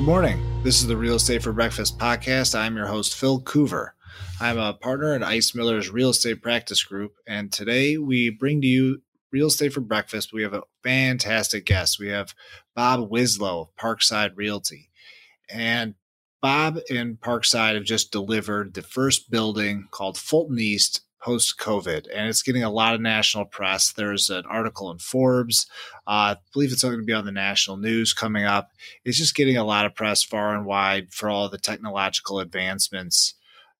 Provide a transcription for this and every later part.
Good morning. This is the Real Estate for Breakfast podcast. I'm your host, Phil Coover. I'm a partner at Ice Miller's Real Estate Practice Group, and today we bring to you Real Estate for Breakfast. We have a fantastic guest. We have Bob Wislow of Parkside Realty. And Bob and Parkside have just delivered the first building called Fulton East post COVID, and it's getting a lot of national press. There's an article in Forbes. Uh, I believe it's going to be on the national news coming up. It's just getting a lot of press far and wide for all the technological advancements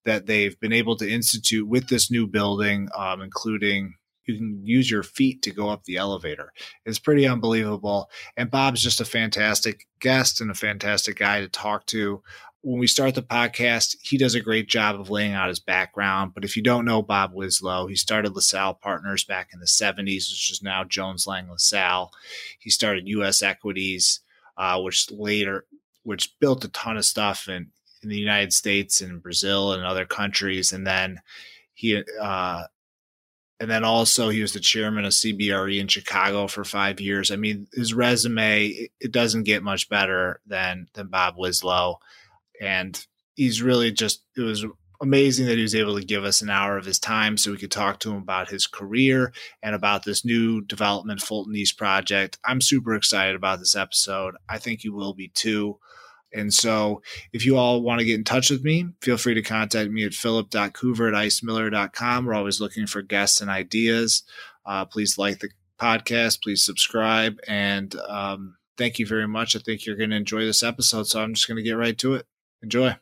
that they've been able to institute with this new building, um, including you can use your feet to go up the elevator. It's pretty unbelievable. And Bob's just a fantastic guest and a fantastic guy to talk to when we start the podcast, he does a great job of laying out his background. But if you don't know Bob Wislow, he started LaSalle Partners back in the 70s, which is now Jones Lang LaSalle. He started US Equities, uh, which later, which built a ton of stuff in, in the United States and Brazil and other countries. And then he, uh, and then also he was the chairman of CBRE in Chicago for five years. I mean, his resume it doesn't get much better than than Bob Wislow and he's really just it was amazing that he was able to give us an hour of his time so we could talk to him about his career and about this new development Fulton East project. I'm super excited about this episode. I think you will be too. And so if you all want to get in touch with me, feel free to contact me at philip.coover at icemiller.com. We're always looking for guests and ideas. Uh, please like the podcast, please subscribe, and um, thank you very much. I think you're going to enjoy this episode, so I'm just going to get right to it. Enjoy.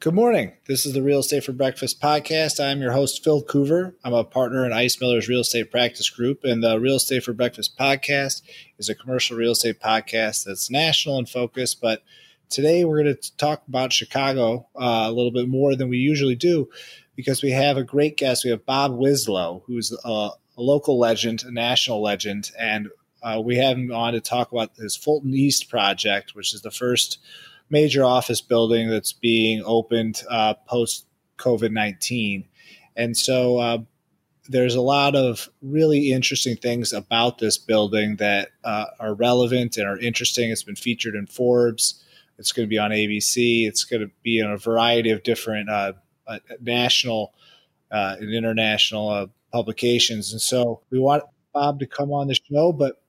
Good morning. This is the Real Estate for Breakfast podcast. I'm your host, Phil Coover. I'm a partner in Ice Miller's Real Estate Practice Group, and the Real Estate for Breakfast podcast is a commercial real estate podcast that's national in focus. But today we're going to talk about Chicago uh, a little bit more than we usually do because we have a great guest. We have Bob Wislow, who's a, a local legend, a national legend, and uh, we have him on to talk about his Fulton East project, which is the first – major office building that's being opened uh, post COVID 19. And so uh, there's a lot of really interesting things about this building that uh, are relevant and are interesting. It's been featured in Forbes. It's going to be on ABC. It's going to be in a variety of different uh, uh, national uh, and international publications. And so we want Bob to come on the show. But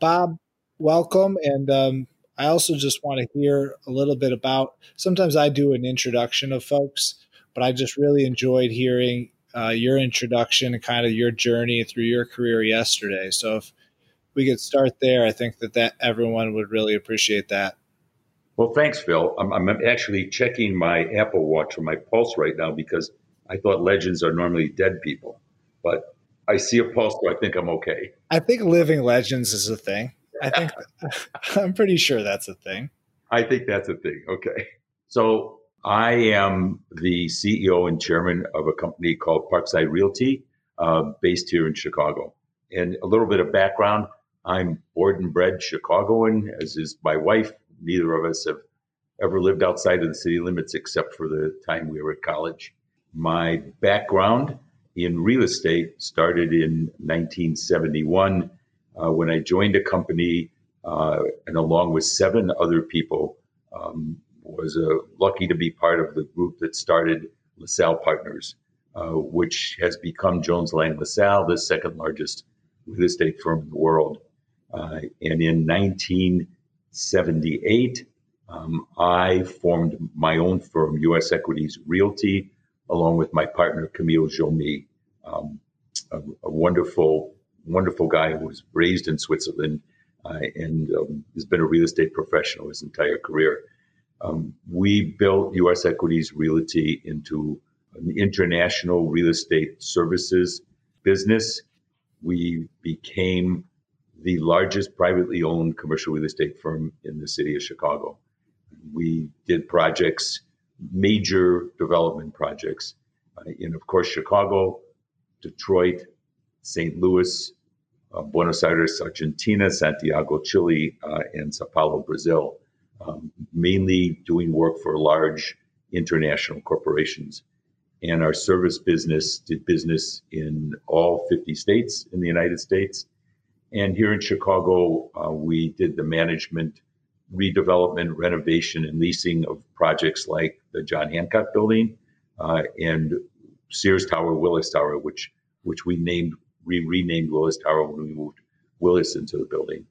Bob, welcome. And um, I also just want to hear a little bit about. Sometimes I do an introduction of folks, but I just really enjoyed hearing uh, your introduction and kind of your journey through your career yesterday. So if we could start there, I think that that everyone would really appreciate that. Well, thanks, Phil. I'm, I'm actually checking my Apple Watch for my pulse right now because I thought legends are normally dead people, but I see a pulse, so I think I'm okay. I think living legends is a thing. I think I'm pretty sure that's a thing. I think that's a thing. Okay. So I am the CEO and chairman of a company called Parkside Realty, uh, based here in Chicago. And a little bit of background I'm born and bred Chicagoan, as is my wife. Neither of us have ever lived outside of the city limits except for the time we were at college. My background in real estate started in 1971 uh, when I joined a company uh, and along with seven other people, um, was uh, lucky to be part of the group that started LaSalle Partners, uh, which has become Jones Lang LaSalle, the second largest real estate firm in the world. Uh, and in 1978, um, I formed my own firm, U.S. Equities Realty, along with my partner Camille Julmy, um, a, a, wonderful wonderful guy who was raised in Switzerland uh, and um, has been a real estate professional his entire career. Um, we built U.S. Equities Realty into an international real estate services business. We became the largest privately owned commercial real estate firm in the city of Chicago. We did projects, major development projects uh, in, of course, Chicago, Detroit, St. Louis, Buenos Aires, Argentina, Santiago, Chile, uh, and Sao Paulo, Brazil, um, mainly doing work for large international corporations. And our service business did business in all 50 states in the United States. And here in Chicago, uh, we did the management redevelopment, renovation, and leasing of projects like the John Hancock Building uh, and Sears Tower, Willis Tower, which which we named we renamed Willis Tower when we moved Willis into the building.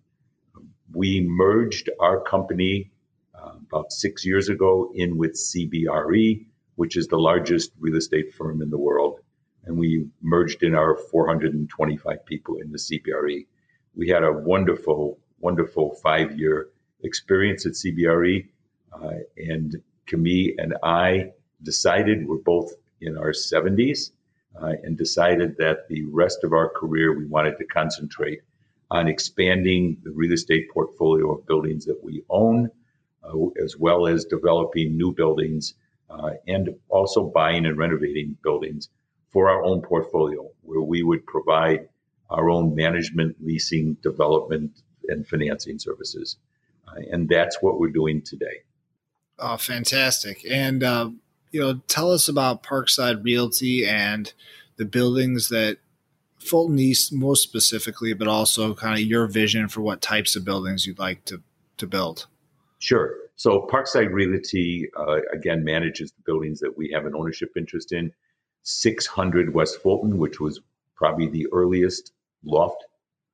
We merged our company uh, about six years ago in with CBRE, which is the largest real estate firm in the world, and we merged in our 425 people in the CBRE. We had a wonderful, wonderful five year experience at CBRE. Uh, and Camille and I decided we're both in our 70s uh, and decided that the rest of our career we wanted to concentrate on expanding the real estate portfolio of buildings that we own, uh, as well as developing new buildings uh, and also buying and renovating buildings for our own portfolio, where we would provide our own management, leasing, development, and financing services. Uh, and that's what we're doing today. Oh, fantastic. And, uh, you know, tell us about Parkside Realty and the buildings that Fulton East, most specifically, but also kind of your vision for what types of buildings you'd like to, to build. Sure. So, Parkside Realty, uh, again, manages the buildings that we have an ownership interest in. 600 West Fulton, which was probably the earliest loft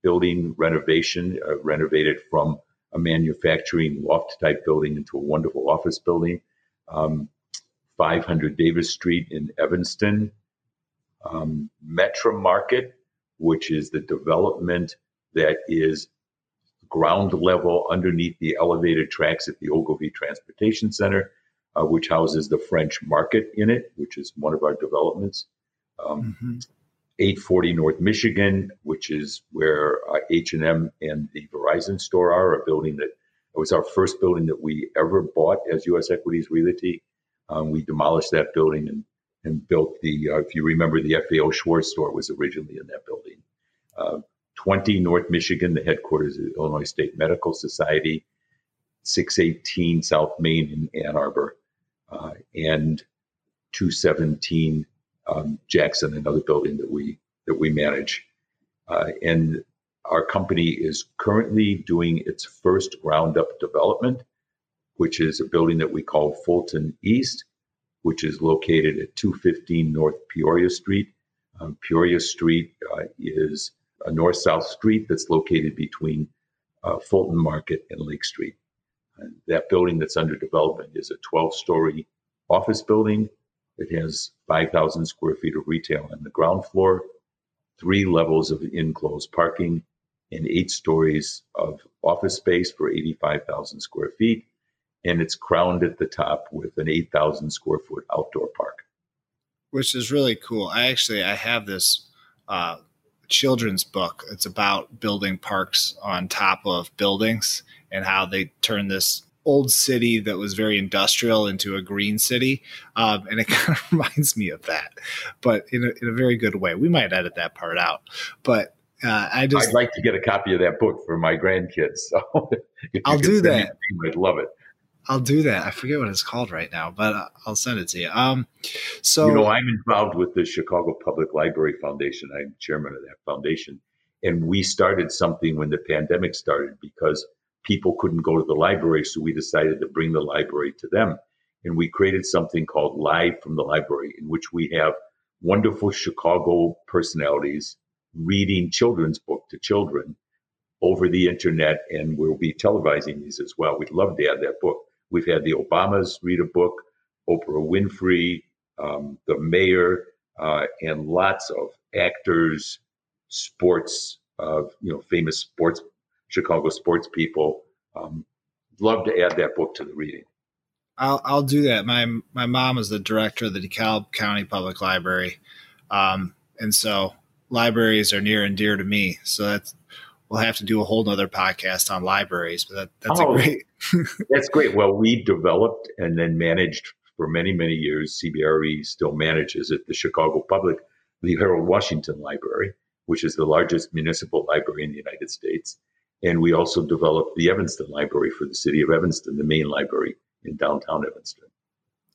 building renovation, uh, renovated from a manufacturing loft type building into a wonderful office building. Um, 500 Davis Street in Evanston. Um, Metra Market, which is the development that is ground level underneath the elevated tracks at the Ogilvie Transportation Center, uh, which houses the French Market in it, which is one of our developments. Um, mm-hmm. 840 North Michigan, which is where uh, H&M and the Verizon store are, a building that it was our first building that we ever bought as U.S. Equities Realty. Um, we demolished that building and, and built the, uh, if you remember, the FAO Schwarz store was originally in that building. Uh, 20 North Michigan, the headquarters of the Illinois State Medical Society, 618 South Main in Ann Arbor, uh, and 217 um, Jackson, another building that we that we manage, uh, and our company is currently doing its first ground up development, which is a building that we call Fulton East, which is located at 215 North Peoria Street. Um, Peoria Street uh, is a north south street that's located between uh, Fulton Market and Lake Street. And that building that's under development is a 12 story office building it has 5,000 square feet of retail on the ground floor, three levels of enclosed parking, and eight stories of office space for 85,000 square feet. And it's crowned at the top with an 8,000 square foot outdoor park. Which is really cool. I actually I have this uh, children's book. It's about building parks on top of buildings and how they turn this old city that was very industrial into a green city. Um, and it kind of reminds me of that, but in a, in a very good way. We might edit that part out, but uh, I just. I'd like to get a copy of that book for my grandkids. So I'll do that. I'd love it. I'll do that. I forget what it's called right now, but uh, I'll send it to you. Um, so you know, I'm involved with the Chicago Public Library Foundation. I'm chairman of that foundation, and we started something when the pandemic started because people couldn't go to the library, so we decided to bring the library to them. And we created something called Live from the Library, in which we have wonderful Chicago personalities reading children's book to children over the internet, and we'll be televising these as well. We'd love to have that book. We've had the Obamas read a book, Oprah Winfrey, um, the mayor, uh, and lots of actors, sports, uh, you know, famous sports Chicago sports people. Um, love to add that book to the reading. I'll I'll do that. My my mom is the director of the DeKalb County Public Library, um, and so libraries are near and dear to me. So that's we'll have to do a whole nother podcast on libraries. But that, that's oh, great. that's great. Well, we developed and then managed for many many years. CBRE still manages it. The Chicago Public, the Harold Washington Library, which is the largest municipal library in the United States. And we also developed the Evanston Library for the city of Evanston, the main library in downtown Evanston.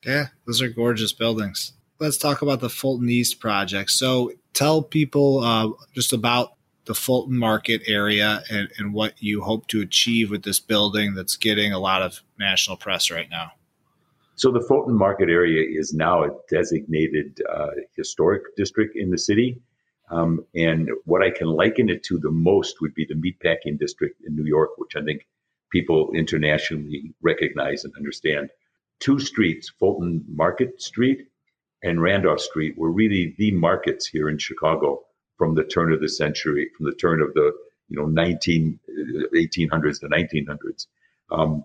Yeah, those are gorgeous buildings. Let's talk about the Fulton East project. So tell people uh, just about the Fulton Market area and, and what you hope to achieve with this building that's getting a lot of national press right now. So the Fulton Market area is now a designated uh, historic district in the city. Um, and what I can liken it to the most would be the meatpacking district in New York, which I think people internationally recognize and understand. Two streets, Fulton Market Street and Randolph Street, were really the markets here in Chicago from the turn of the century, from the turn of the you know 19 1800s to 1900s. Um,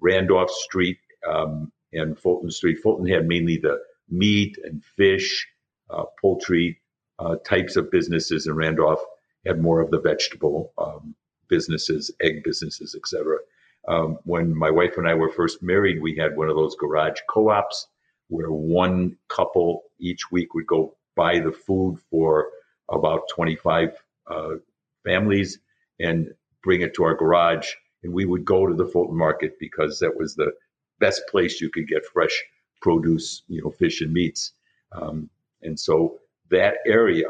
Randolph Street um, and Fulton Street. Fulton had mainly the meat and fish, uh, poultry uh, types of businesses, and Randolph had more of the vegetable um, businesses, egg businesses, etc. Um, when my wife and I were first married, we had one of those garage co-ops where one couple each week would go buy the food for about 25 uh, families and bring it to our garage. And we would go to the Fulton Market because that was the best place you could get fresh produce, you know, fish and meats. Um, and so that area,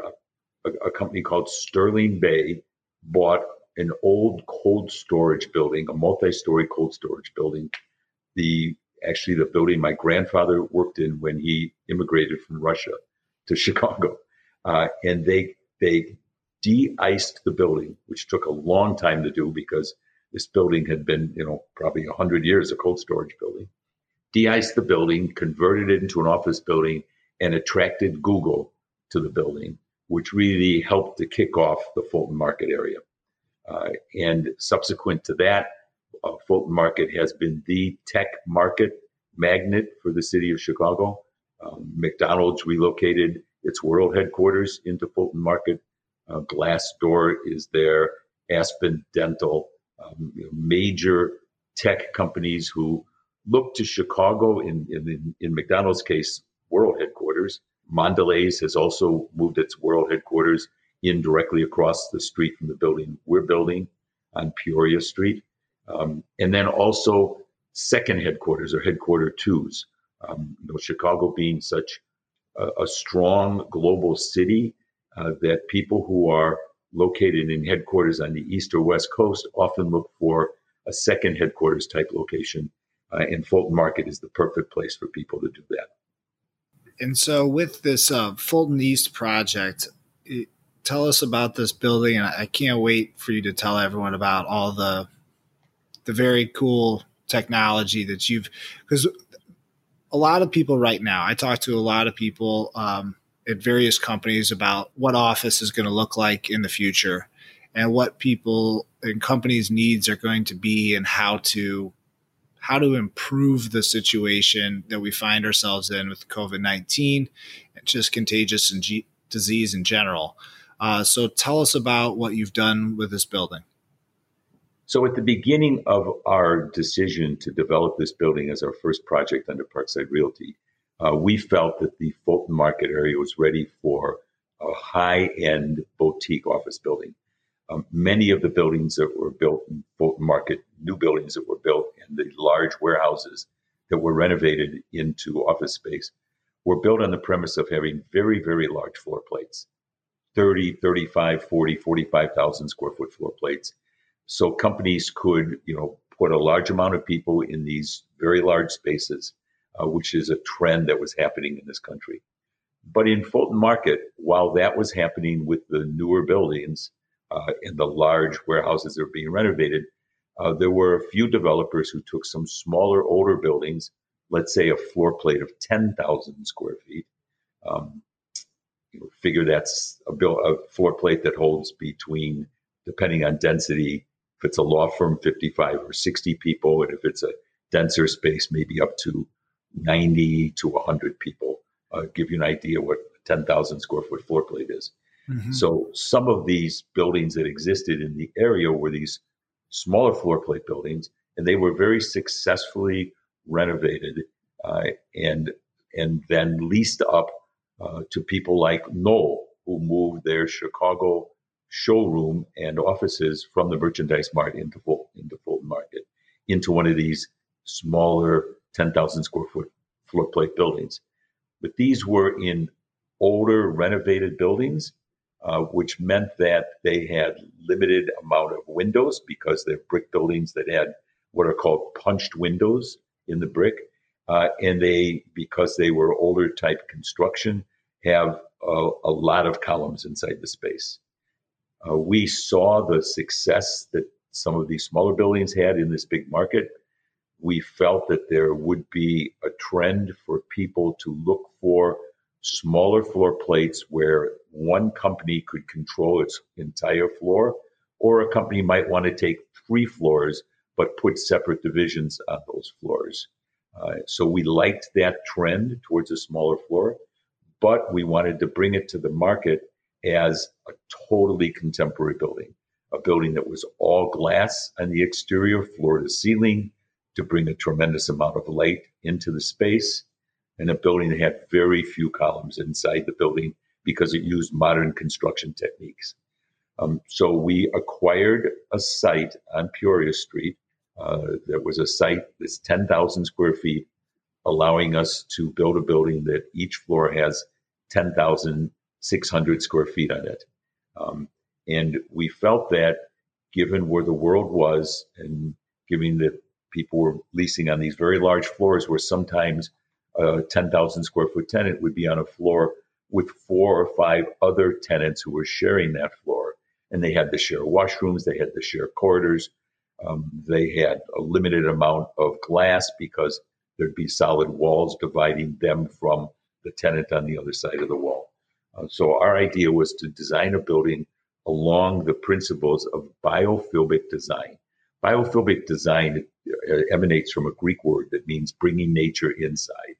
a, a, company called Sterling Bay bought an old cold storage building, a multi-story cold storage building. The actually the building my grandfather worked in when he immigrated from Russia to Chicago, uh, and they they de-iced the building, which took a long time to do because this building had been, you know, probably 100 years a cold storage building. De-iced the building, converted it into an office building, and attracted Google to the building, which really helped to kick off the Fulton Market area. Uh, and subsequent to that, uh, Fulton Market has been the tech market magnet for the city of Chicago. Um, McDonald's relocated its world headquarters into Fulton Market. Uh, Glassdoor is there. Aspen Dental um, you know, major tech companies who look to Chicago in, in, in McDonald's case, world headquarters. Mondelez has also moved its world headquarters in directly across the street from the building we're building on Peoria Street. Um, and then also second headquarters or headquarter twos. Um, you know, Chicago being such a, a strong global city uh, that people who are located in headquarters on the east or west coast often look for a second headquarters type location. Uh, and Fulton Market is the perfect place for people to do that. And so, with this uh, Fulton East project, it, tell us about this building. And I can't wait for you to tell everyone about all the the very cool technology that you've because a lot of people right now. I talk to a lot of people. Um, at various companies about what office is going to look like in the future and what people and companies needs are going to be and how to how to improve the situation that we find ourselves in with COVID-19 and just contagious and disease in general. Uh, so tell us about what you've done with this building. So at the beginning of our decision to develop this building as our first project under Parkside Realty, uh, we felt that the Fulton Market area was ready for a high end boutique office building. Um, many of the buildings that were built in Fulton Market, new buildings that were built, and the large warehouses that were renovated into office space were built on the premise of having very, very large floor plates 30, 35, 40, 45,000 square foot floor plates. So companies could, you know, put a large amount of people in these very large spaces uh, which is a trend that was happening in this country. But in Fulton Market, while that was happening with the newer buildings uh, and the large warehouses that were being renovated, uh, there were a few developers who took some smaller, older buildings, let's say a floor plate of 10,000 square feet. Um, you figure that's a, bill, a floor plate that holds between, depending on density, if it's a law firm, 55 or 60 people, and if it's a denser space, maybe up to 90 to 100 people. Uh, give you an idea what 10,000 square foot floor plate is. Mm-hmm. So some of these buildings that existed in the area were these smaller floor plate buildings, and they were very successfully renovated uh, and and then leased up uh, to people like Knoll, who moved their Chicago showroom and offices from the merchandise mart into Fulton, into Fulton Market into one of these smaller 10,000 square foot floor plate buildings. But these were in older renovated buildings uh, which meant that they had limited amount of windows because they're brick buildings that had what are called punched windows in the brick. Uh, and they, because they were older type construction, have a, a lot of columns inside the space. Uh, we saw the success that some of these smaller buildings had in this big market. We felt that there would be a trend for people to look for smaller floor plates where one company could control its entire floor, or a company might want to take three floors but put separate divisions on those floors. Uh, so we liked that trend towards a smaller floor, but we wanted to bring it to the market as a totally contemporary building, a building that was all glass on the exterior, floor to ceiling, to bring a tremendous amount of light into the space, and a building that had very few columns inside the building because it used modern construction techniques. Um, so we acquired a site on Peoria Street. Uh, that was a site that's 10,000 square feet, allowing us to build a building that each floor has 10,600 square feet on it. Um, and we felt that given where the world was and given that people were leasing on these very large floors where sometimes a 10,000 square foot tenant would be on a floor with four or five other tenants who were sharing that floor. And they had to share washrooms, they had to share corridors, um, they had a limited amount of glass because there'd be solid walls dividing them from the tenant on the other side of the wall. Uh, so our idea was to design a building along the principles of biophilic design. Biophilic design uh, emanates from a Greek word that means bringing nature inside.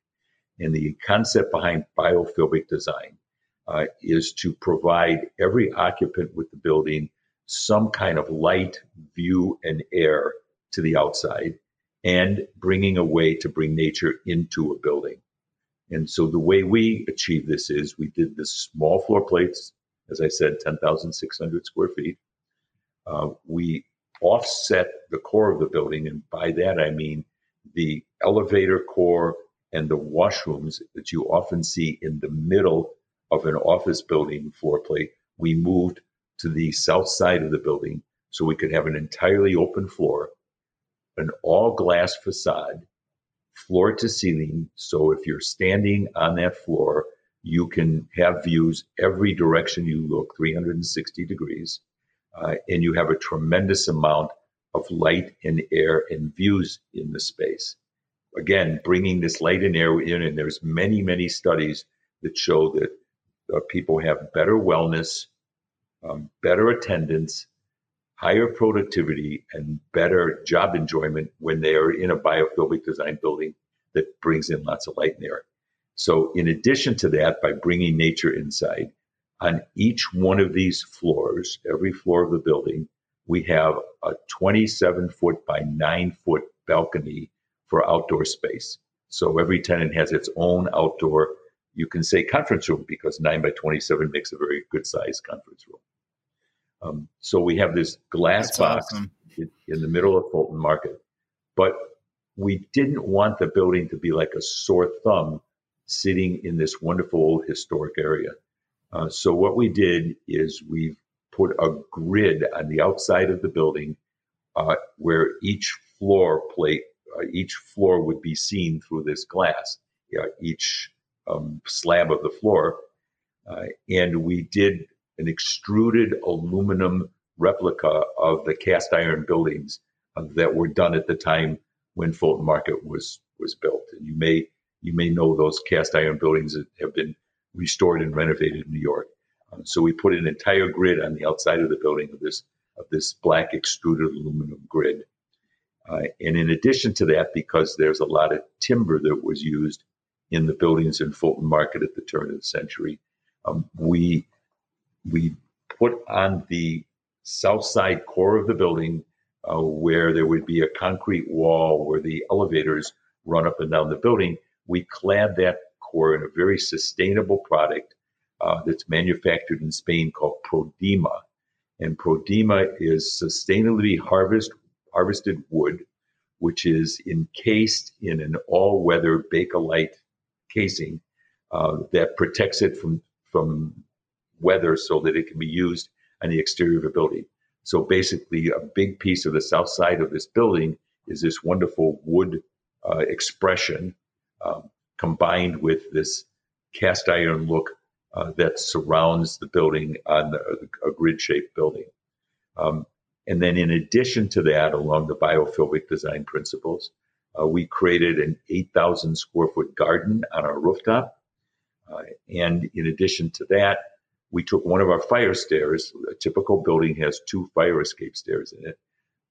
And the concept behind biophilic design uh, is to provide every occupant with the building some kind of light, view, and air to the outside, and bringing a way to bring nature into a building. And so the way we achieve this is we did the small floor plates, as I said, 10,600 square feet. Uh, we offset the core of the building, and by that I mean the elevator core and the washrooms that you often see in the middle of an office building floor plate, we moved to the south side of the building so we could have an entirely open floor, an all glass facade, floor to ceiling. So if you're standing on that floor, you can have views every direction you look, 360 degrees, uh, and you have a tremendous amount of light and air and views in the space again, bringing this light and air in. And there's many, many studies that show that uh, people have better wellness, um, better attendance, higher productivity, and better job enjoyment when they are in a biophilic design building that brings in lots of light and air. So, in addition to that, by bringing nature inside, on each one of these floors, every floor of the building, we have a 27 foot by 9 foot balcony for outdoor space. So every tenant has its own outdoor, you can say conference room because 9 by 27 makes a very good sized conference room. Um, so we have this glass That's box awesome. in, in the middle of Fulton Market. But we didn't want the building to be like a sore thumb sitting in this wonderful old historic area. Uh, so what we did is we put a grid on the outside of the building uh, where each floor plate uh, each floor would be seen through this glass, each um, slab of the floor. Uh, and we did an extruded aluminum replica of the cast iron buildings uh, that were done at the time when Fulton Market was was built. And you may you may know those cast iron buildings that have been restored and renovated in New York. Um, so we put an entire grid on the outside of the building of this of this black extruded aluminum grid. Uh, and in addition to that, because there's a lot of timber that was used in the buildings in Fulton Market at the turn of the century, um, we we put on the south side core of the building uh, where there would be a concrete wall where the elevators run up and down the building. We clad that core in a very sustainable product uh, that's manufactured in Spain called Prodema. And Prodema is sustainably harvest, harvested wood, which is encased in an all-weather Bakelite casing uh, that protects it from from weather so that it can be used on the exterior of a building. So basically, a big piece of the south side of this building is this wonderful wood uh, expression um, combined with this cast iron look uh, that surrounds the building on the, a grid shaped building. Um, and then, in addition to that, along the biophilic design principles, uh, we created an 8,000 square foot garden on our rooftop. Uh, and in addition to that, we took one of our fire stairs. A typical building has two fire escape stairs in it.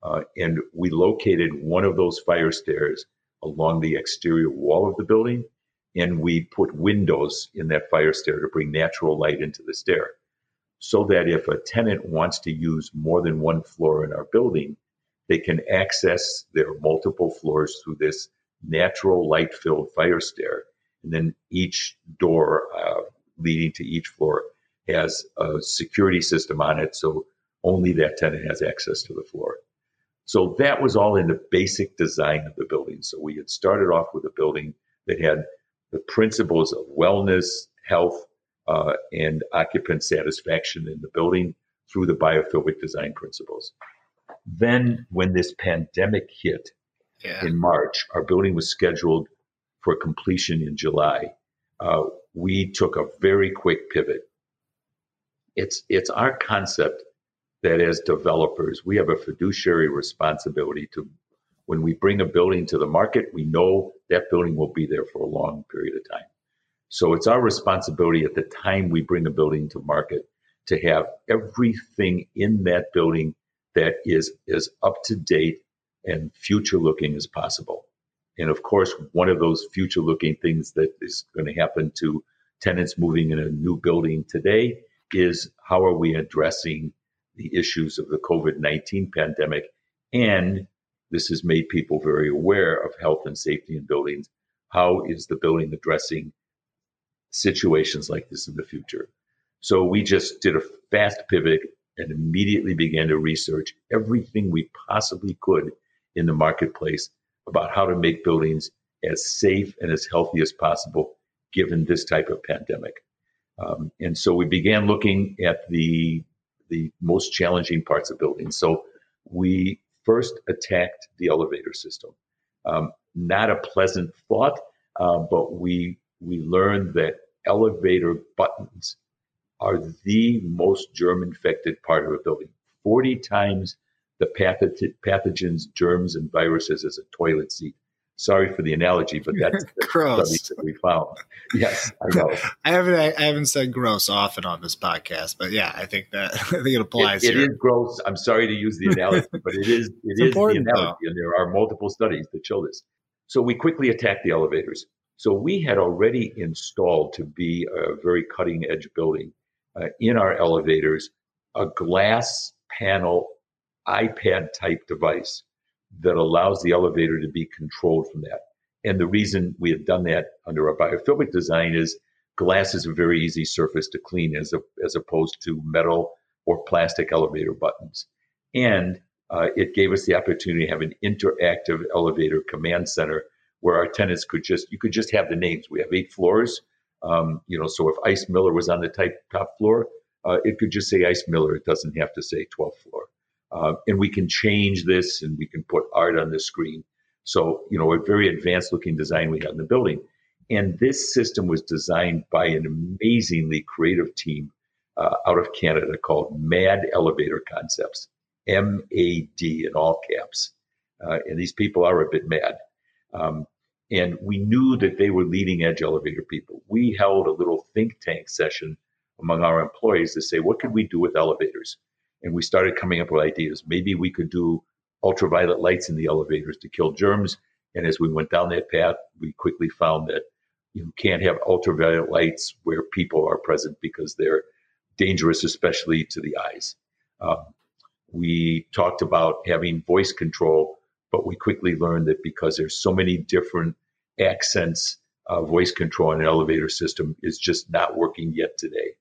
Uh, and we located one of those fire stairs along the exterior wall of the building. And we put windows in that fire stair to bring natural light into the stair. So that if a tenant wants to use more than one floor in our building, they can access their multiple floors through this natural light filled fire stair. And then each door uh, leading to each floor has a security system on it. So only that tenant has access to the floor. So that was all in the basic design of the building. So we had started off with a building that had the principles of wellness, health, uh, and occupant satisfaction in the building through the biophilic design principles. Then, when this pandemic hit yeah. in March, our building was scheduled for completion in July. Uh, we took a very quick pivot. It's it's our concept that as developers we have a fiduciary responsibility to when we bring a building to the market, we know that building will be there for a long period of time. So it's our responsibility at the time we bring a building to market to have everything in that building that is as up to date and future looking as possible. And of course, one of those future looking things that is going to happen to tenants moving in a new building today is how are we addressing the issues of the COVID 19 pandemic? And this has made people very aware of health and safety in buildings. How is the building addressing situations like this in the future? So we just did a fast pivot and immediately began to research everything we possibly could in the marketplace about how to make buildings as safe and as healthy as possible given this type of pandemic. Um, and so we began looking at the the most challenging parts of buildings. So we first attacked the elevator system. Um, not a pleasant thought, uh, but we we learned that elevator buttons are the most germ infected part of a building. 40 times the pathogens, germs, and viruses as a toilet seat. Sorry for the analogy, but that's the gross that we found. Yes, I know. I haven't I haven't said gross often on this podcast, but yeah, I think that I think it applies. It, it is gross. I'm sorry to use the analogy, but it is it is the analogy, though. and there are multiple studies that show this. So we quickly attacked the elevators. So we had already installed to be a very cutting edge building uh, in our elevators a glass panel iPad type device that allows the elevator to be controlled from that. And the reason we have done that under our biophilic design is glass is a very easy surface to clean as, a, as opposed to metal or plastic elevator buttons. And uh, it gave us the opportunity to have an interactive elevator command center where our tenants could just, you could just have the names. We have eight floors. Um, you know, so if Ice Miller was on the type, top floor, uh, it could just say Ice Miller. It doesn't have to say 12th floor. Uh, and we can change this and we can put art on the screen. So, you know, a very advanced looking design we had in the building. And this system was designed by an amazingly creative team uh, out of Canada called MAD Elevator Concepts, M A D in all caps. Uh, and these people are a bit mad. Um, and we knew that they were leading edge elevator people. We held a little think tank session among our employees to say, what could we do with elevators? And we started coming up with ideas. Maybe we could do ultraviolet lights in the elevators to kill germs. And as we went down that path, we quickly found that you can't have ultraviolet lights where people are present because they're dangerous, especially to the eyes. Um, we talked about having voice control, but we quickly learned that because there's so many different accents, uh, voice control in an elevator system is just not working yet today.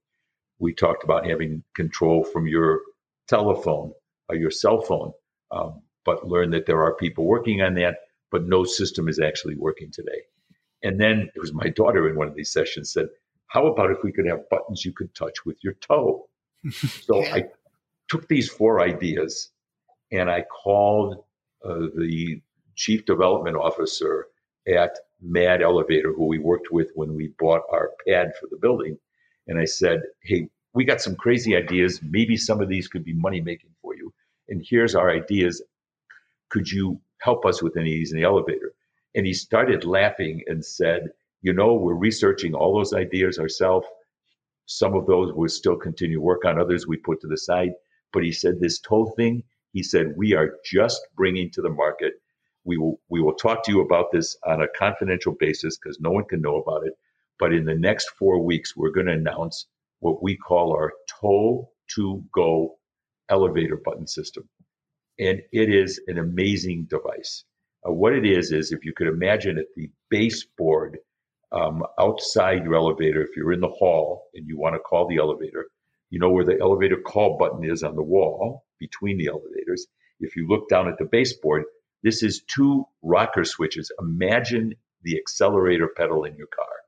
We talked about having control from your telephone or your cell phone, um, but learn that there are people working on that, but no system is actually working today. And then it was my daughter in one of these sessions said, how about if we could have buttons you could touch with your toe? So. I took these four ideas and I called uh, the chief development officer at Mad Elevator, who we worked with when we bought our pad for the building. And I said, Hey, we got some crazy ideas. Maybe some of these could be money making for you. And here's our ideas. Could you help us with any of these in the elevator? And he started laughing and said, You know, we're researching all those ideas ourselves. Some of those we'll still continue work on, others we put to the side. But he said, This whole thing, he said, we are just bringing to the market. We will, we will talk to you about this on a confidential basis because no one can know about it. But in the next four weeks, we're going to announce what we call our toe to go elevator button system. And it is an amazing device. Uh, what it is, is if you could imagine at the baseboard um, outside your elevator, if you're in the hall and you want to call the elevator, you know where the elevator call button is on the wall between the elevators. If you look down at the baseboard, this is two rocker switches. Imagine the accelerator pedal in your car.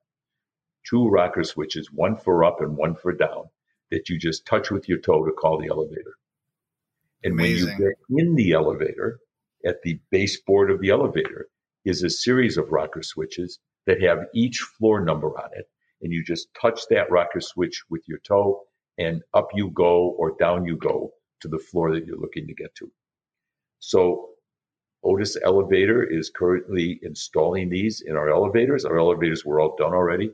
Two rocker switches, one for up and one for down, that you just touch with your toe to call the elevator. And Amazing. when you get in the elevator, at the baseboard of the elevator is a series of rocker switches that have each floor number on it. And you just touch that rocker switch with your toe, and up you go or down you go to the floor that you're looking to get to. So, Otis Elevator is currently installing these in our elevators. Our elevators were all done already.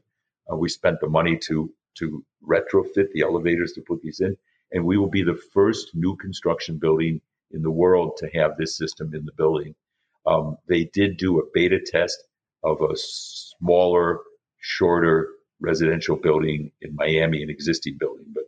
Uh, we spent the money to to retrofit the elevators to put these in, and we will be the first new construction building in the world to have this system in the building. Um, they did do a beta test of a smaller, shorter residential building in Miami, an existing building. But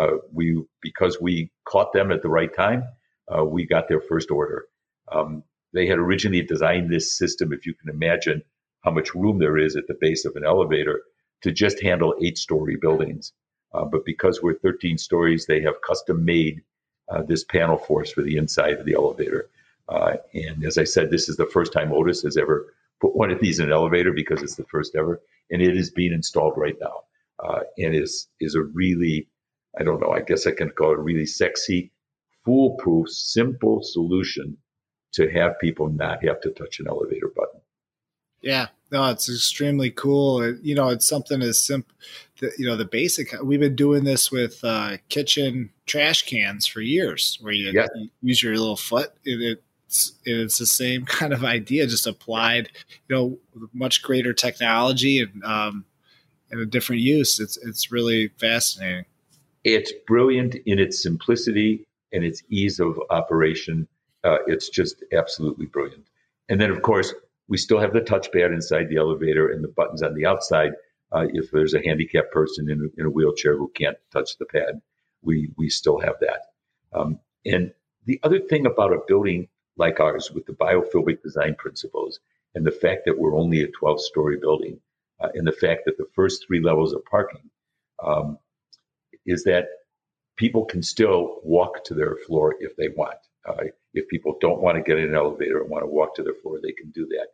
uh, we, because we caught them at the right time, uh, we got their first order. Um, they had originally designed this system, if you can imagine how much room there is at the base of an elevator, to just handle eight story buildings. Uh, but because we're 13 stories, they have custom made uh, this panel force for the inside of the elevator. Uh, and as I said, this is the first time Otis has ever put one of these in an elevator because it's the first ever, and it is being installed right now. Uh, and is is a really, I don't know, I guess I can call it really sexy, foolproof, simple solution to have people not have to touch an elevator button. Yeah, no, it's extremely cool. you know, it's something as simple, you know, the basic. We've been doing this with uh, kitchen trash cans for years, where you, yeah. you use your little foot. It, it's it's the same kind of idea, just applied, you know, much greater technology and um, and a different use. It's it's really fascinating. It's brilliant in its simplicity and its ease of operation. Uh, it's just absolutely brilliant. And then, of course, we still have the touchpad inside the elevator and the buttons on the outside. Uh, if there's a handicapped person in, in, a wheelchair who can't touch the pad, we we still have that. Um, and the other thing about a building like ours with the biophilic design principles and the fact that we're only a 12 story building uh, and the fact that the first three levels of parking um, is that people can still walk to their floor if they want. Uh, if people don't want to get in an elevator and want to walk to their floor, they can do that.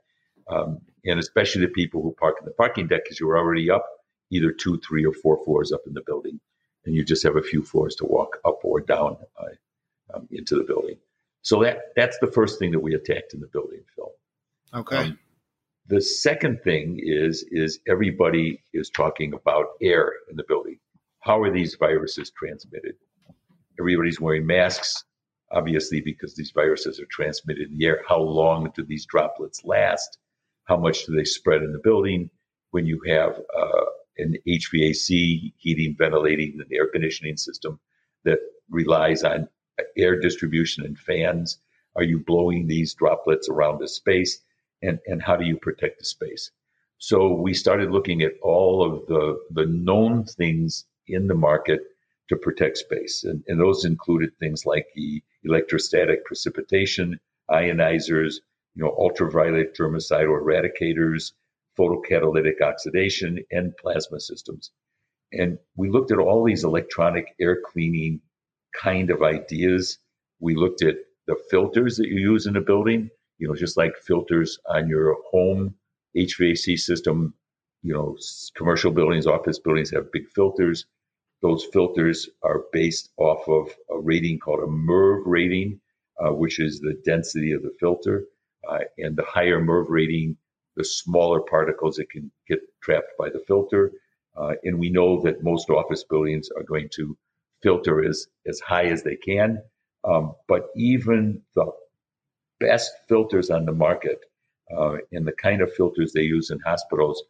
Um, and especially the people who park in the parking deck because you're already up either two, three, or four floors up in the building, and you just have a few floors to walk up or down uh, um, into the building. So that that's the first thing that we attacked in the building, Phil. Okay. Um, the second thing is is everybody is talking about air in the building. How are these viruses transmitted? Everybody's wearing masks obviously because these viruses are transmitted in the air. How long do these droplets last? How much do they spread in the building? When you have uh, an HVAC, heating, ventilating, and air conditioning system that relies on air distribution and fans, are you blowing these droplets around the space? And, and how do you protect the space? So we started looking at all of the, the known things in the market to protect space. And, and those included things like the electrostatic precipitation, ionizers, you know, ultraviolet germicidal eradicators, photocatalytic oxidation, and plasma systems. And we looked at all these electronic air cleaning kind of ideas. We looked at the filters that you use in a building, you know, just like filters on your home HVAC system you know, commercial buildings, office buildings have big filters. Those filters are based off of a rating called a MERV rating, uh, which is the density of the filter. Uh, and the higher MERV rating, the smaller particles that can get trapped by the filter. Uh, and we know that most office buildings are going to filter as, as high as they can. Um, but even the best filters on the market uh, and the kind of filters they use in hospitals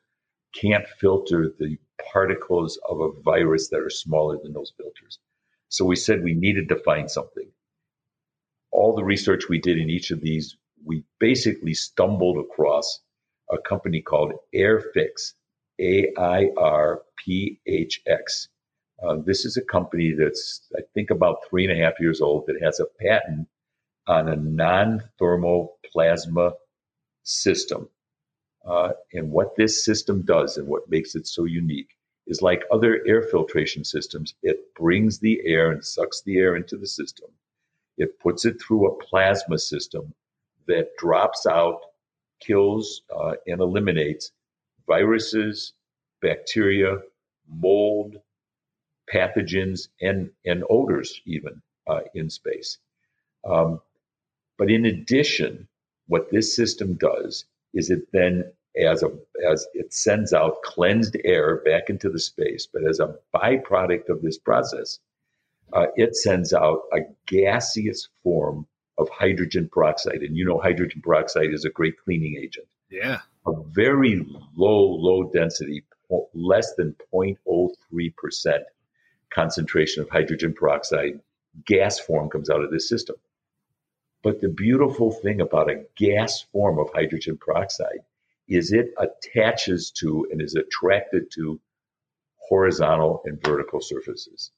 can't filter the particles of a virus that are smaller than those filters. So we said we needed to find something. All the research we did in each of these, we basically stumbled across a company called AirPHX, A I R P H X. Uh, this is a company that's, I think, about three and a half years old that has a patent on a non thermal plasma system. Uh, and what this system does and what makes it so unique is like other air filtration systems, it brings the air and sucks the air into the system. It puts it through a plasma system that drops out, kills, uh, and eliminates viruses, bacteria, mold, pathogens, and, and odors, even uh, in space. Um, but in addition, what this system does is it then as a as it sends out cleansed air back into the space, but as a byproduct of this process, uh, it sends out a gaseous form of hydrogen peroxide, and you know hydrogen peroxide is a great cleaning agent. Yeah, a very low low density, less than 0.03 percent concentration of hydrogen peroxide gas form comes out of this system. But the beautiful thing about a gas form of hydrogen peroxide is it attaches to and is attracted to horizontal and vertical surfaces.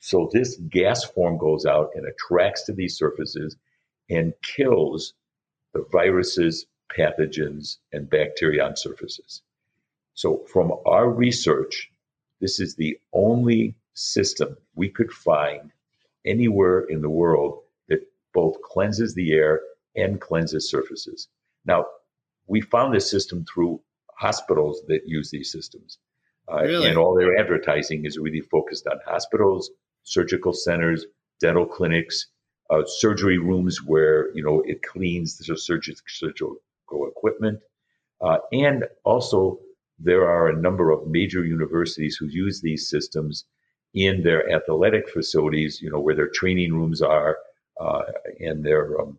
So this gas form goes out and attracts to these surfaces and kills the viruses, pathogens, and bacteria on surfaces. So from our research, this is the only system we could find anywhere in the world that both cleanses the air and cleanses surfaces. Now, we found this system through hospitals that use these systems. Uh, really? And all their advertising is really focused on hospitals, surgical centers, dental clinics, uh, surgery rooms where you know it cleans the surgical, equipment, uh, and also there are a number of major universities who use these systems in their athletic facilities. You know where their training rooms are uh, and their um,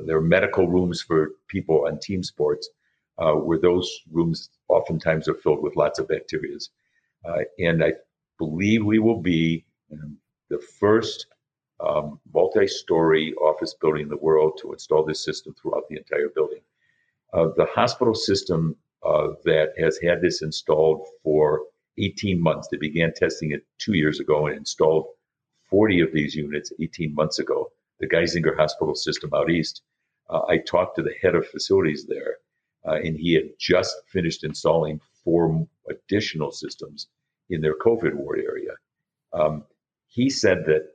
there are medical rooms for people on team sports, uh, where those rooms oftentimes are filled with lots of bacteria. Uh, and I believe we will be the first um, multi-story office building in the world to install this system throughout the entire building. Uh, the hospital system uh, that has had this installed for 18 months, they began testing it two years ago and installed 40 of these units 18 months ago the Geisinger Hospital System out east. Uh, I talked to the head of facilities there, uh, and he had just finished installing four additional systems in their COVID ward area. Um, he said that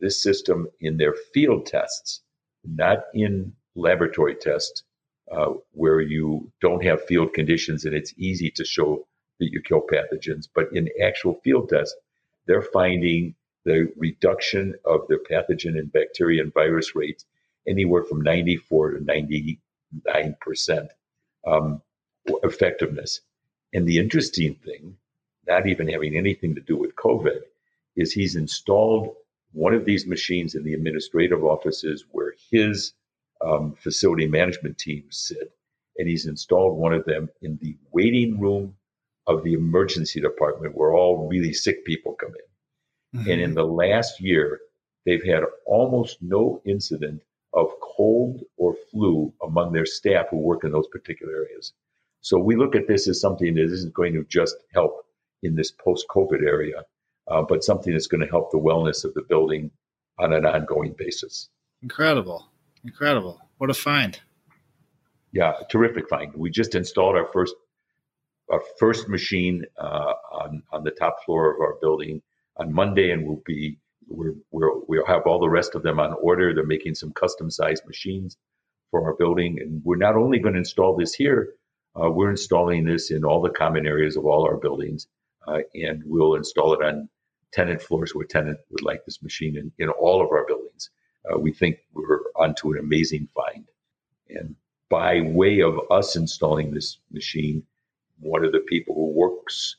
this system in their field tests, not in laboratory tests, uh, where you don't have field conditions and it's easy to show that you kill pathogens, but in actual field tests, they're finding the reduction of the pathogen and bacteria and virus rates anywhere from 94 to 99 percent um, effectiveness. And the interesting thing, not even having anything to do with COVID, is he's installed one of these machines in the administrative offices where his um, facility management team sit, and he's installed one of them in the waiting room of the emergency department where all really sick people come in. Mm-hmm. And in the last year, they've had almost no incident of cold or flu among their staff who work in those particular areas. So we look at this as something that isn't going to just help in this post COVID area, uh, but something that's going to help the wellness of the building on an ongoing basis. Incredible. Incredible. What a find. Yeah, terrific find. We just installed our first our first machine uh, on, on the top floor of our building on Monday, and we'll be we're, we're, we'll have all the rest of them on order. They're making some custom sized machines for our building, and we're not only going to install this here, Uh, we're installing this in all the common areas of all our buildings, uh, and we'll install it on tenant floors where tenant would like this machine in, in all of our buildings. Uh, we think we're onto an amazing find. And by way of us installing this machine, one of the people who works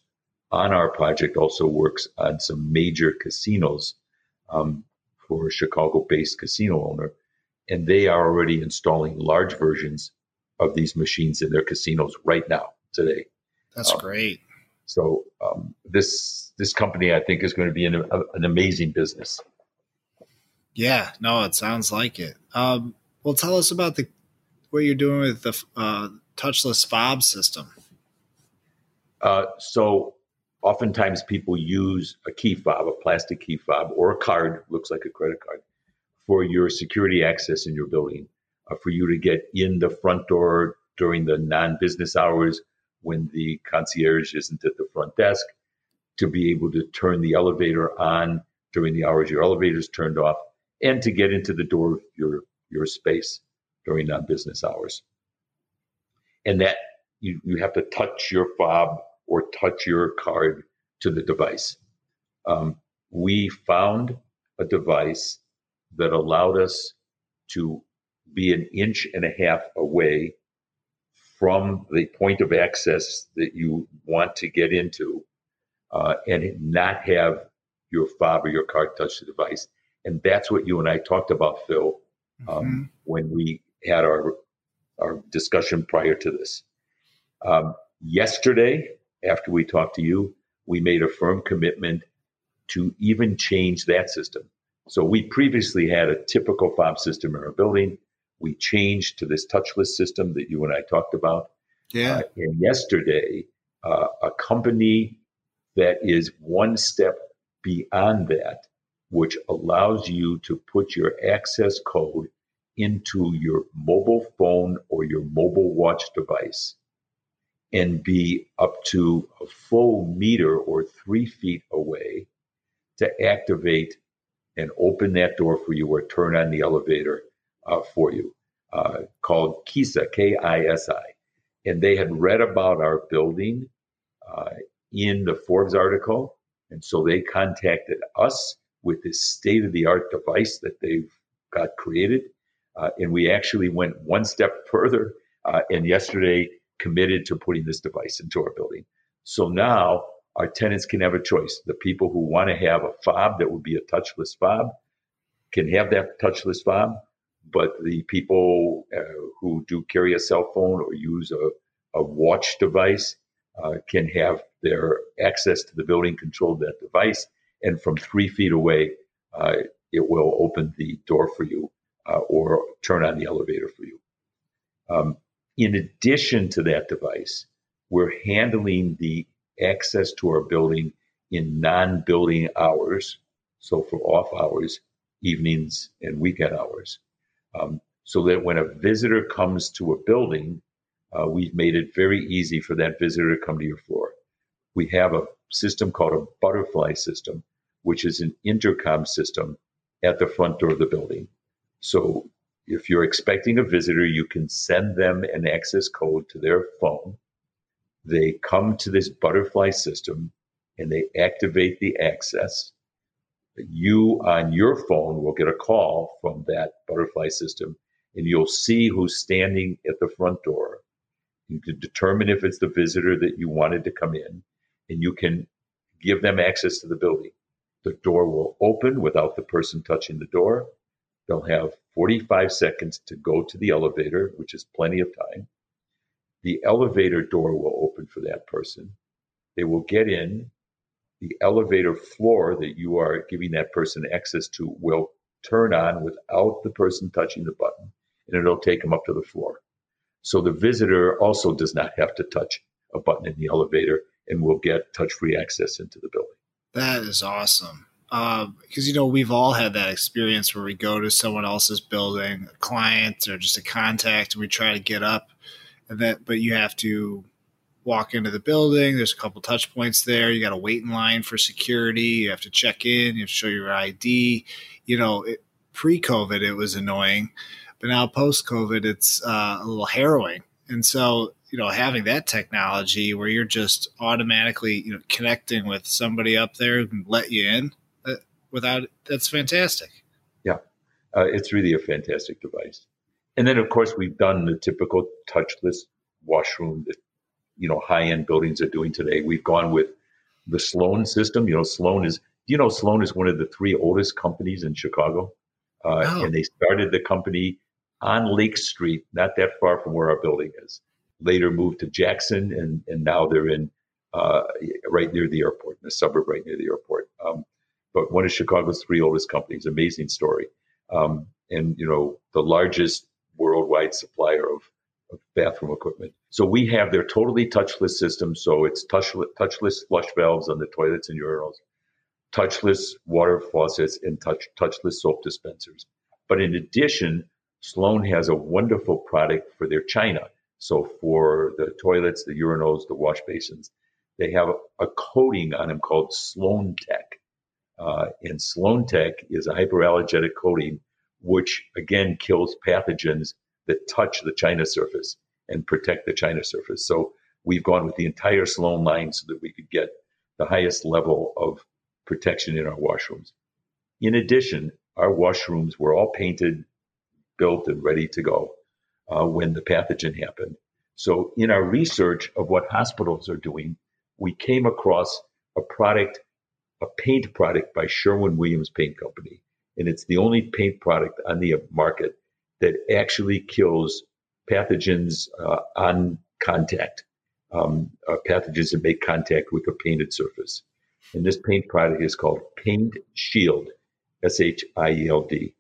on our project also works on some major casinos um, for a Chicago based casino owner. And they are already installing large versions of these machines in their casinos right now, today. That's um, great. So um, this this company, I think, is going to be an, a, an amazing business. Yeah, no, it sounds like it. Um, well, tell us about the what you're doing with the uh, touchless fob system. Uh, so oftentimes people use a key fob, a plastic key fob, or a card, looks like a credit card, for your security access in your building, uh, for you to get in the front door during the non-business hours when the concierge isn't at the front desk, to be able to turn the elevator on during the hours your elevator is turned off, and to get into the door of your, your space during non-business hours. And that you, you have to touch your fob or touch your card to the device. Um, we found a device that allowed us to be an inch and a half away from the point of access that you want to get into uh, and not have your fob or your card touch the device. And that's what you and I talked about, Phil, um, mm-hmm. when we had our, our discussion prior to this. Um, yesterday, after we talked to you, we made a firm commitment to even change that system. So we previously had a typical fob system in our building. We changed to this touchless system that you and I talked about. Yeah. Uh, and yesterday, uh, a company that is one step beyond that, which allows you to put your access code into your mobile phone or your mobile watch device and be up to a full meter or three feet away to activate and open that door for you or turn on the elevator uh, for you, uh, called KISI, K I S I. And they had read about our building uh, in the Forbes article. And so they contacted us with this state of the art device that they've got created. Uh, and we actually went one step further. Uh, and yesterday, committed to putting this device into our building. So now our tenants can have a choice. The people who want to have a fob that would be a touchless fob can have that touchless fob, but the people uh, who do carry a cell phone or use a, a watch device uh, can have their access to the building controlled that device. And from three feet away, uh, it will open the door for you uh, or turn on the elevator for you. Um, in addition to that device, we're handling the access to our building in non building hours. So for off hours, evenings, and weekend hours. Um, so that when a visitor comes to a building, uh, we've made it very easy for that visitor to come to your floor. We have a system called a butterfly system, which is an intercom system at the front door of the building. So if you're expecting a visitor, you can send them an access code to their phone. They come to this butterfly system and they activate the access. You on your phone will get a call from that butterfly system and you'll see who's standing at the front door. You can determine if it's the visitor that you wanted to come in and you can give them access to the building. The door will open without the person touching the door. They'll have 45 seconds to go to the elevator, which is plenty of time. The elevator door will open for that person. They will get in. The elevator floor that you are giving that person access to will turn on without the person touching the button, and it'll take them up to the floor. So the visitor also does not have to touch a button in the elevator and will get touch free access into the building. That is awesome because um, you know we've all had that experience where we go to someone else's building, a client or just a contact, and we try to get up, and that but you have to walk into the building. There's a couple touch points there. You got to wait in line for security. You have to check in. You have to show your ID. You know, it, pre-COVID it was annoying, but now post-COVID it's uh, a little harrowing. And so you know having that technology where you're just automatically you know connecting with somebody up there and let you in uh, without that's fantastic yeah uh, it's really a fantastic device and then of course we've done the typical touchless washroom that you know high end buildings are doing today we've gone with the sloan system you know sloan is you know sloan is one of the three oldest companies in chicago uh, oh. and they started the company on lake street not that far from where our building is later moved to Jackson, and, and now they're in uh, right near the airport, in a suburb right near the airport. Um, but one of Chicago's three oldest companies, amazing story. Um, and, you know, the largest worldwide supplier of, of, bathroom equipment. So we have their totally touchless system. So it's touchless, touchless flush valves on the toilets and urinals, touchless water faucets, and touch, touchless soap dispensers. But in addition, Sloan has a wonderful product for their china. So for the toilets, the urinals, the wash basins, they have a coating on them called SloanTec. Uh, and SloanTec is a hyperallergenic coating, which again kills pathogens that touch the china surface and protect the china surface. So we've gone with the entire Sloan line so that we could get the highest level of protection in our washrooms. In addition, our washrooms were all painted, built, and ready to go uh, when the pathogen happened. So, in our research of what hospitals are doing, we came across a product, a paint product by Sherwin Williams Paint Company. And it's the only paint product on the market that actually kills pathogens uh, on contact, um, uh, pathogens that make contact with a painted surface. And this paint product is called Paint Shield, S H I E L D.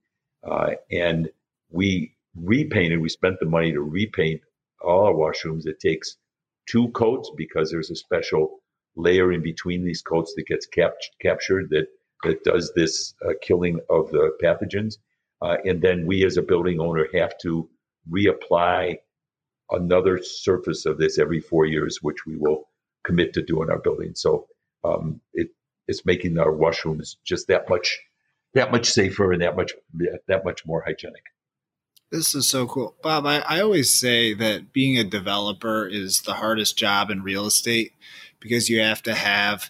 Uh, and we repainted. We spent the money to repaint all our washrooms. It takes two coats because there's a special layer in between these coats that gets cap- captured that that does this uh, killing of the pathogens. Uh, and then we, as a building owner, have to reapply another surface of this every four years, which we will commit to do in our building. So um, it, it's making our washrooms just that much that much safer and that much that much more hygienic. This is so cool. Bob, I, I always say that being a developer is the hardest job in real estate because you have to have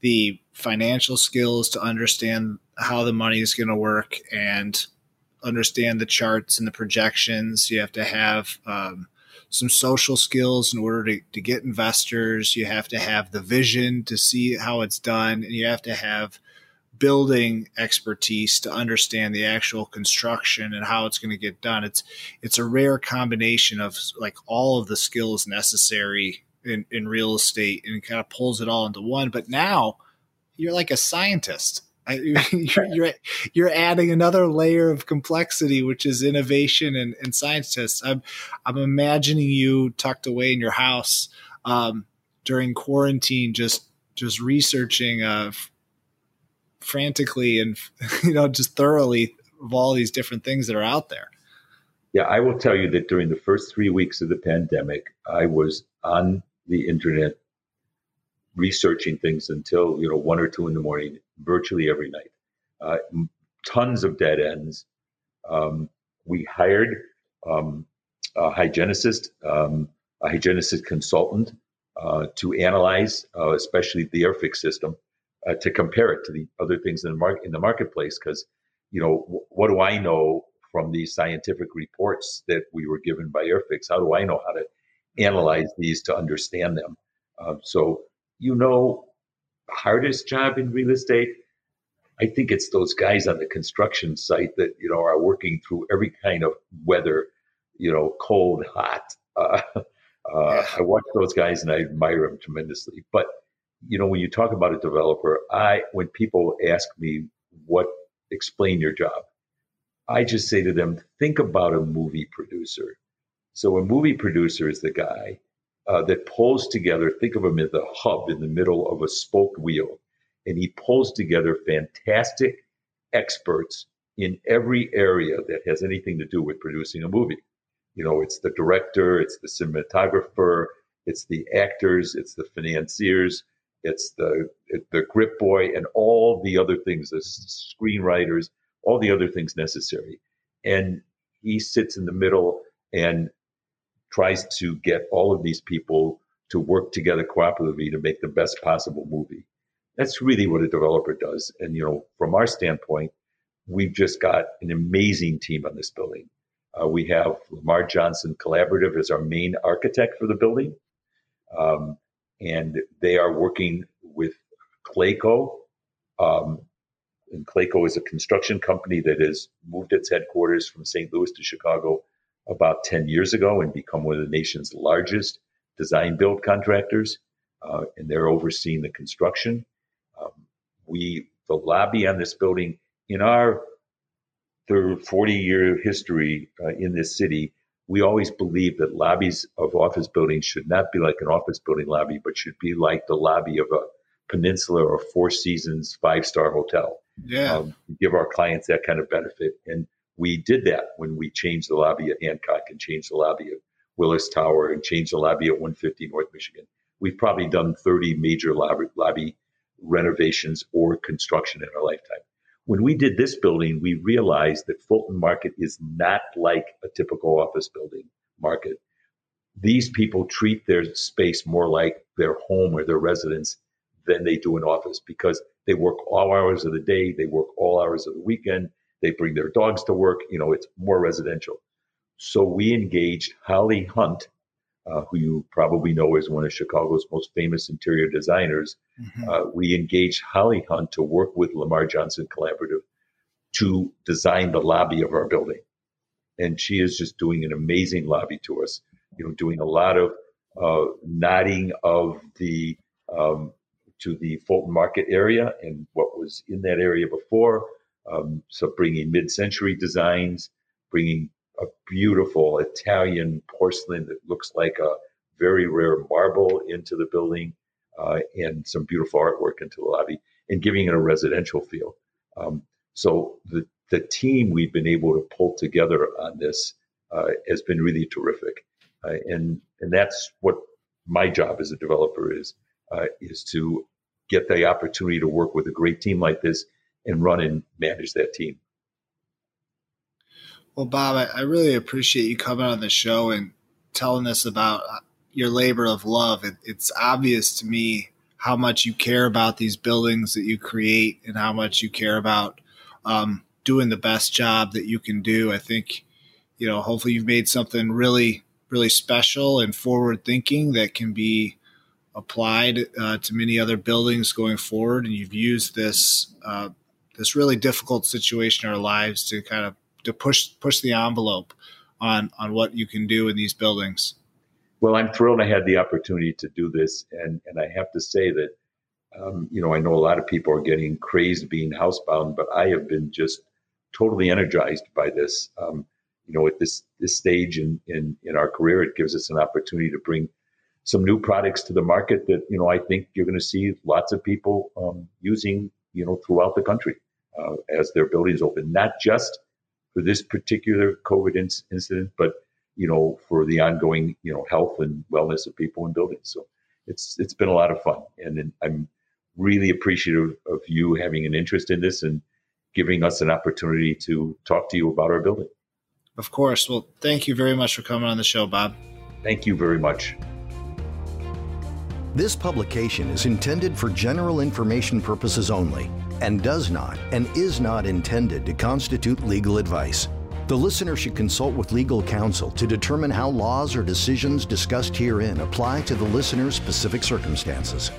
the financial skills to understand how the money is going to work and understand the charts and the projections. You have to have um, some social skills in order to, to get investors. You have to have the vision to see how it's done. And you have to have building expertise to understand the actual construction and how it's going to get done. It's it's a rare combination of like all of the skills necessary in, in real estate and kind of pulls it all into one. But now you're like a scientist. You're, you're, you're adding another layer of complexity, which is innovation and, and scientists. I'm I'm imagining you tucked away in your house um, during quarantine, just just researching uh, frantically and you know just thoroughly of all these different things that are out there. Yeah, I will tell you that during the first three weeks of the pandemic, I was on the internet researching things until you know one or two in the morning, virtually every night. Uh, tons of dead ends. Um, we hired um, a hygienist, um, a hygienicist consultant uh, to analyze, uh, especially the AirPHX system, uh, to compare it to the other things in the market in the marketplace. Because you know, w- what do I know from these scientific reports that we were given by AirPHX? How do I know how to analyze these to understand them? Uh, so you know, hardest job in real estate. I think it's those guys on the construction site that you know are working through every kind of weather, you know, cold, hot. Uh, uh, I watch those guys and I admire them tremendously. But you know, when you talk about a developer, I when people ask me what explain your job, I just say to them, think about a movie producer. So a movie producer is the guy uh, that pulls together. Think of him as the hub in the middle of a spoke wheel, and he pulls together fantastic experts in every area that has anything to do with producing a movie. You know, it's the director, it's the cinematographer, it's the actors, it's the financiers, it's the the grip boy and all the other things, the screenwriters, all the other things necessary. And he sits in the middle and tries to get all of these people to work together cooperatively to make the best possible movie. That's really what a developer does. And, you know, from our standpoint, we've just got an amazing team on this building. Uh, we have Lamar Johnson Collaborative as our main architect for the building. Um, and they are working with Clayco. Um, and Clayco is a construction company that has moved its headquarters from St. Louis to Chicago about 10 years ago and become one of the nation's largest design build contractors. Uh, and they're overseeing the construction. Um, we, the lobby on this building, in our 40 year history uh, in this city, we always believe that lobbies of office buildings should not be like an office building lobby, but should be like the lobby of a peninsula or Four Seasons five star hotel. Yeah. Um, give our clients that kind of benefit. And we did that when we changed the lobby at Hancock and changed the lobby at Willis Tower and changed the lobby at 150 North Michigan. We've probably done 30 major lobby, lobby renovations or construction in our lifetime. When we did this building, we realized that Fulton Market is not like a typical office building market. These people treat their space more like their home or their residence than they do an office because they work all hours of the day, they work all hours of the weekend, they bring their dogs to work. You know, it's more residential. So we engaged Holly Hunt, uh, who you probably know is one of Chicago's most famous interior designers. Mm-hmm. Uh, we engaged Holly Hunt to work with Lamar Johnson Collaborative to design the lobby of our building. And she is just doing an amazing lobby to us, you know, doing a lot of uh, nodding of the um, to the Fulton Market area and what was in that area before. Um, so bringing mid-century designs, bringing a beautiful Italian porcelain that looks like a very rare marble into the building, uh, and some beautiful artwork into the lobby, and giving it a residential feel. Um, so the the team we've been able to pull together on this uh, has been really terrific, uh, and and that's what my job as a developer is uh, is to get the opportunity to work with a great team like this and run and manage that team. Well, Bob, I, really appreciate you coming on the show and telling us about uh, your labor of love. It, it's obvious to me how much you care about these buildings that you create and how much you care about um, doing the best job that you can do. I think, you know, hopefully you've made something really, really special and forward thinking that can be applied uh, to many other buildings going forward. And you've used this uh, this really difficult situation in our lives to kind of to push push the envelope on on what you can do in these buildings. Well, I'm thrilled I had the opportunity to do this, and and I have to say that um, you know I know a lot of people are getting crazed being housebound, but I have been just totally energized by this. Um, you know, at this this stage in, in in our career, it gives us an opportunity to bring some new products to the market that you know I think you're going to see lots of people um, using you know throughout the country uh, as their buildings open, not just for this particular COVID incident, but you know, for the ongoing, you know, health and wellness of people in buildings. So it's it's been a lot of fun, and I'm really appreciative of you having an interest in this and giving us an opportunity to talk to you about our building. Of course. Well, thank you very much for coming on the show, Bob. Thank you very much. This publication is intended for general information purposes only and does not and is not intended to constitute legal advice. The listener should consult with legal counsel to determine how laws or decisions discussed herein apply to the listener's specific circumstances.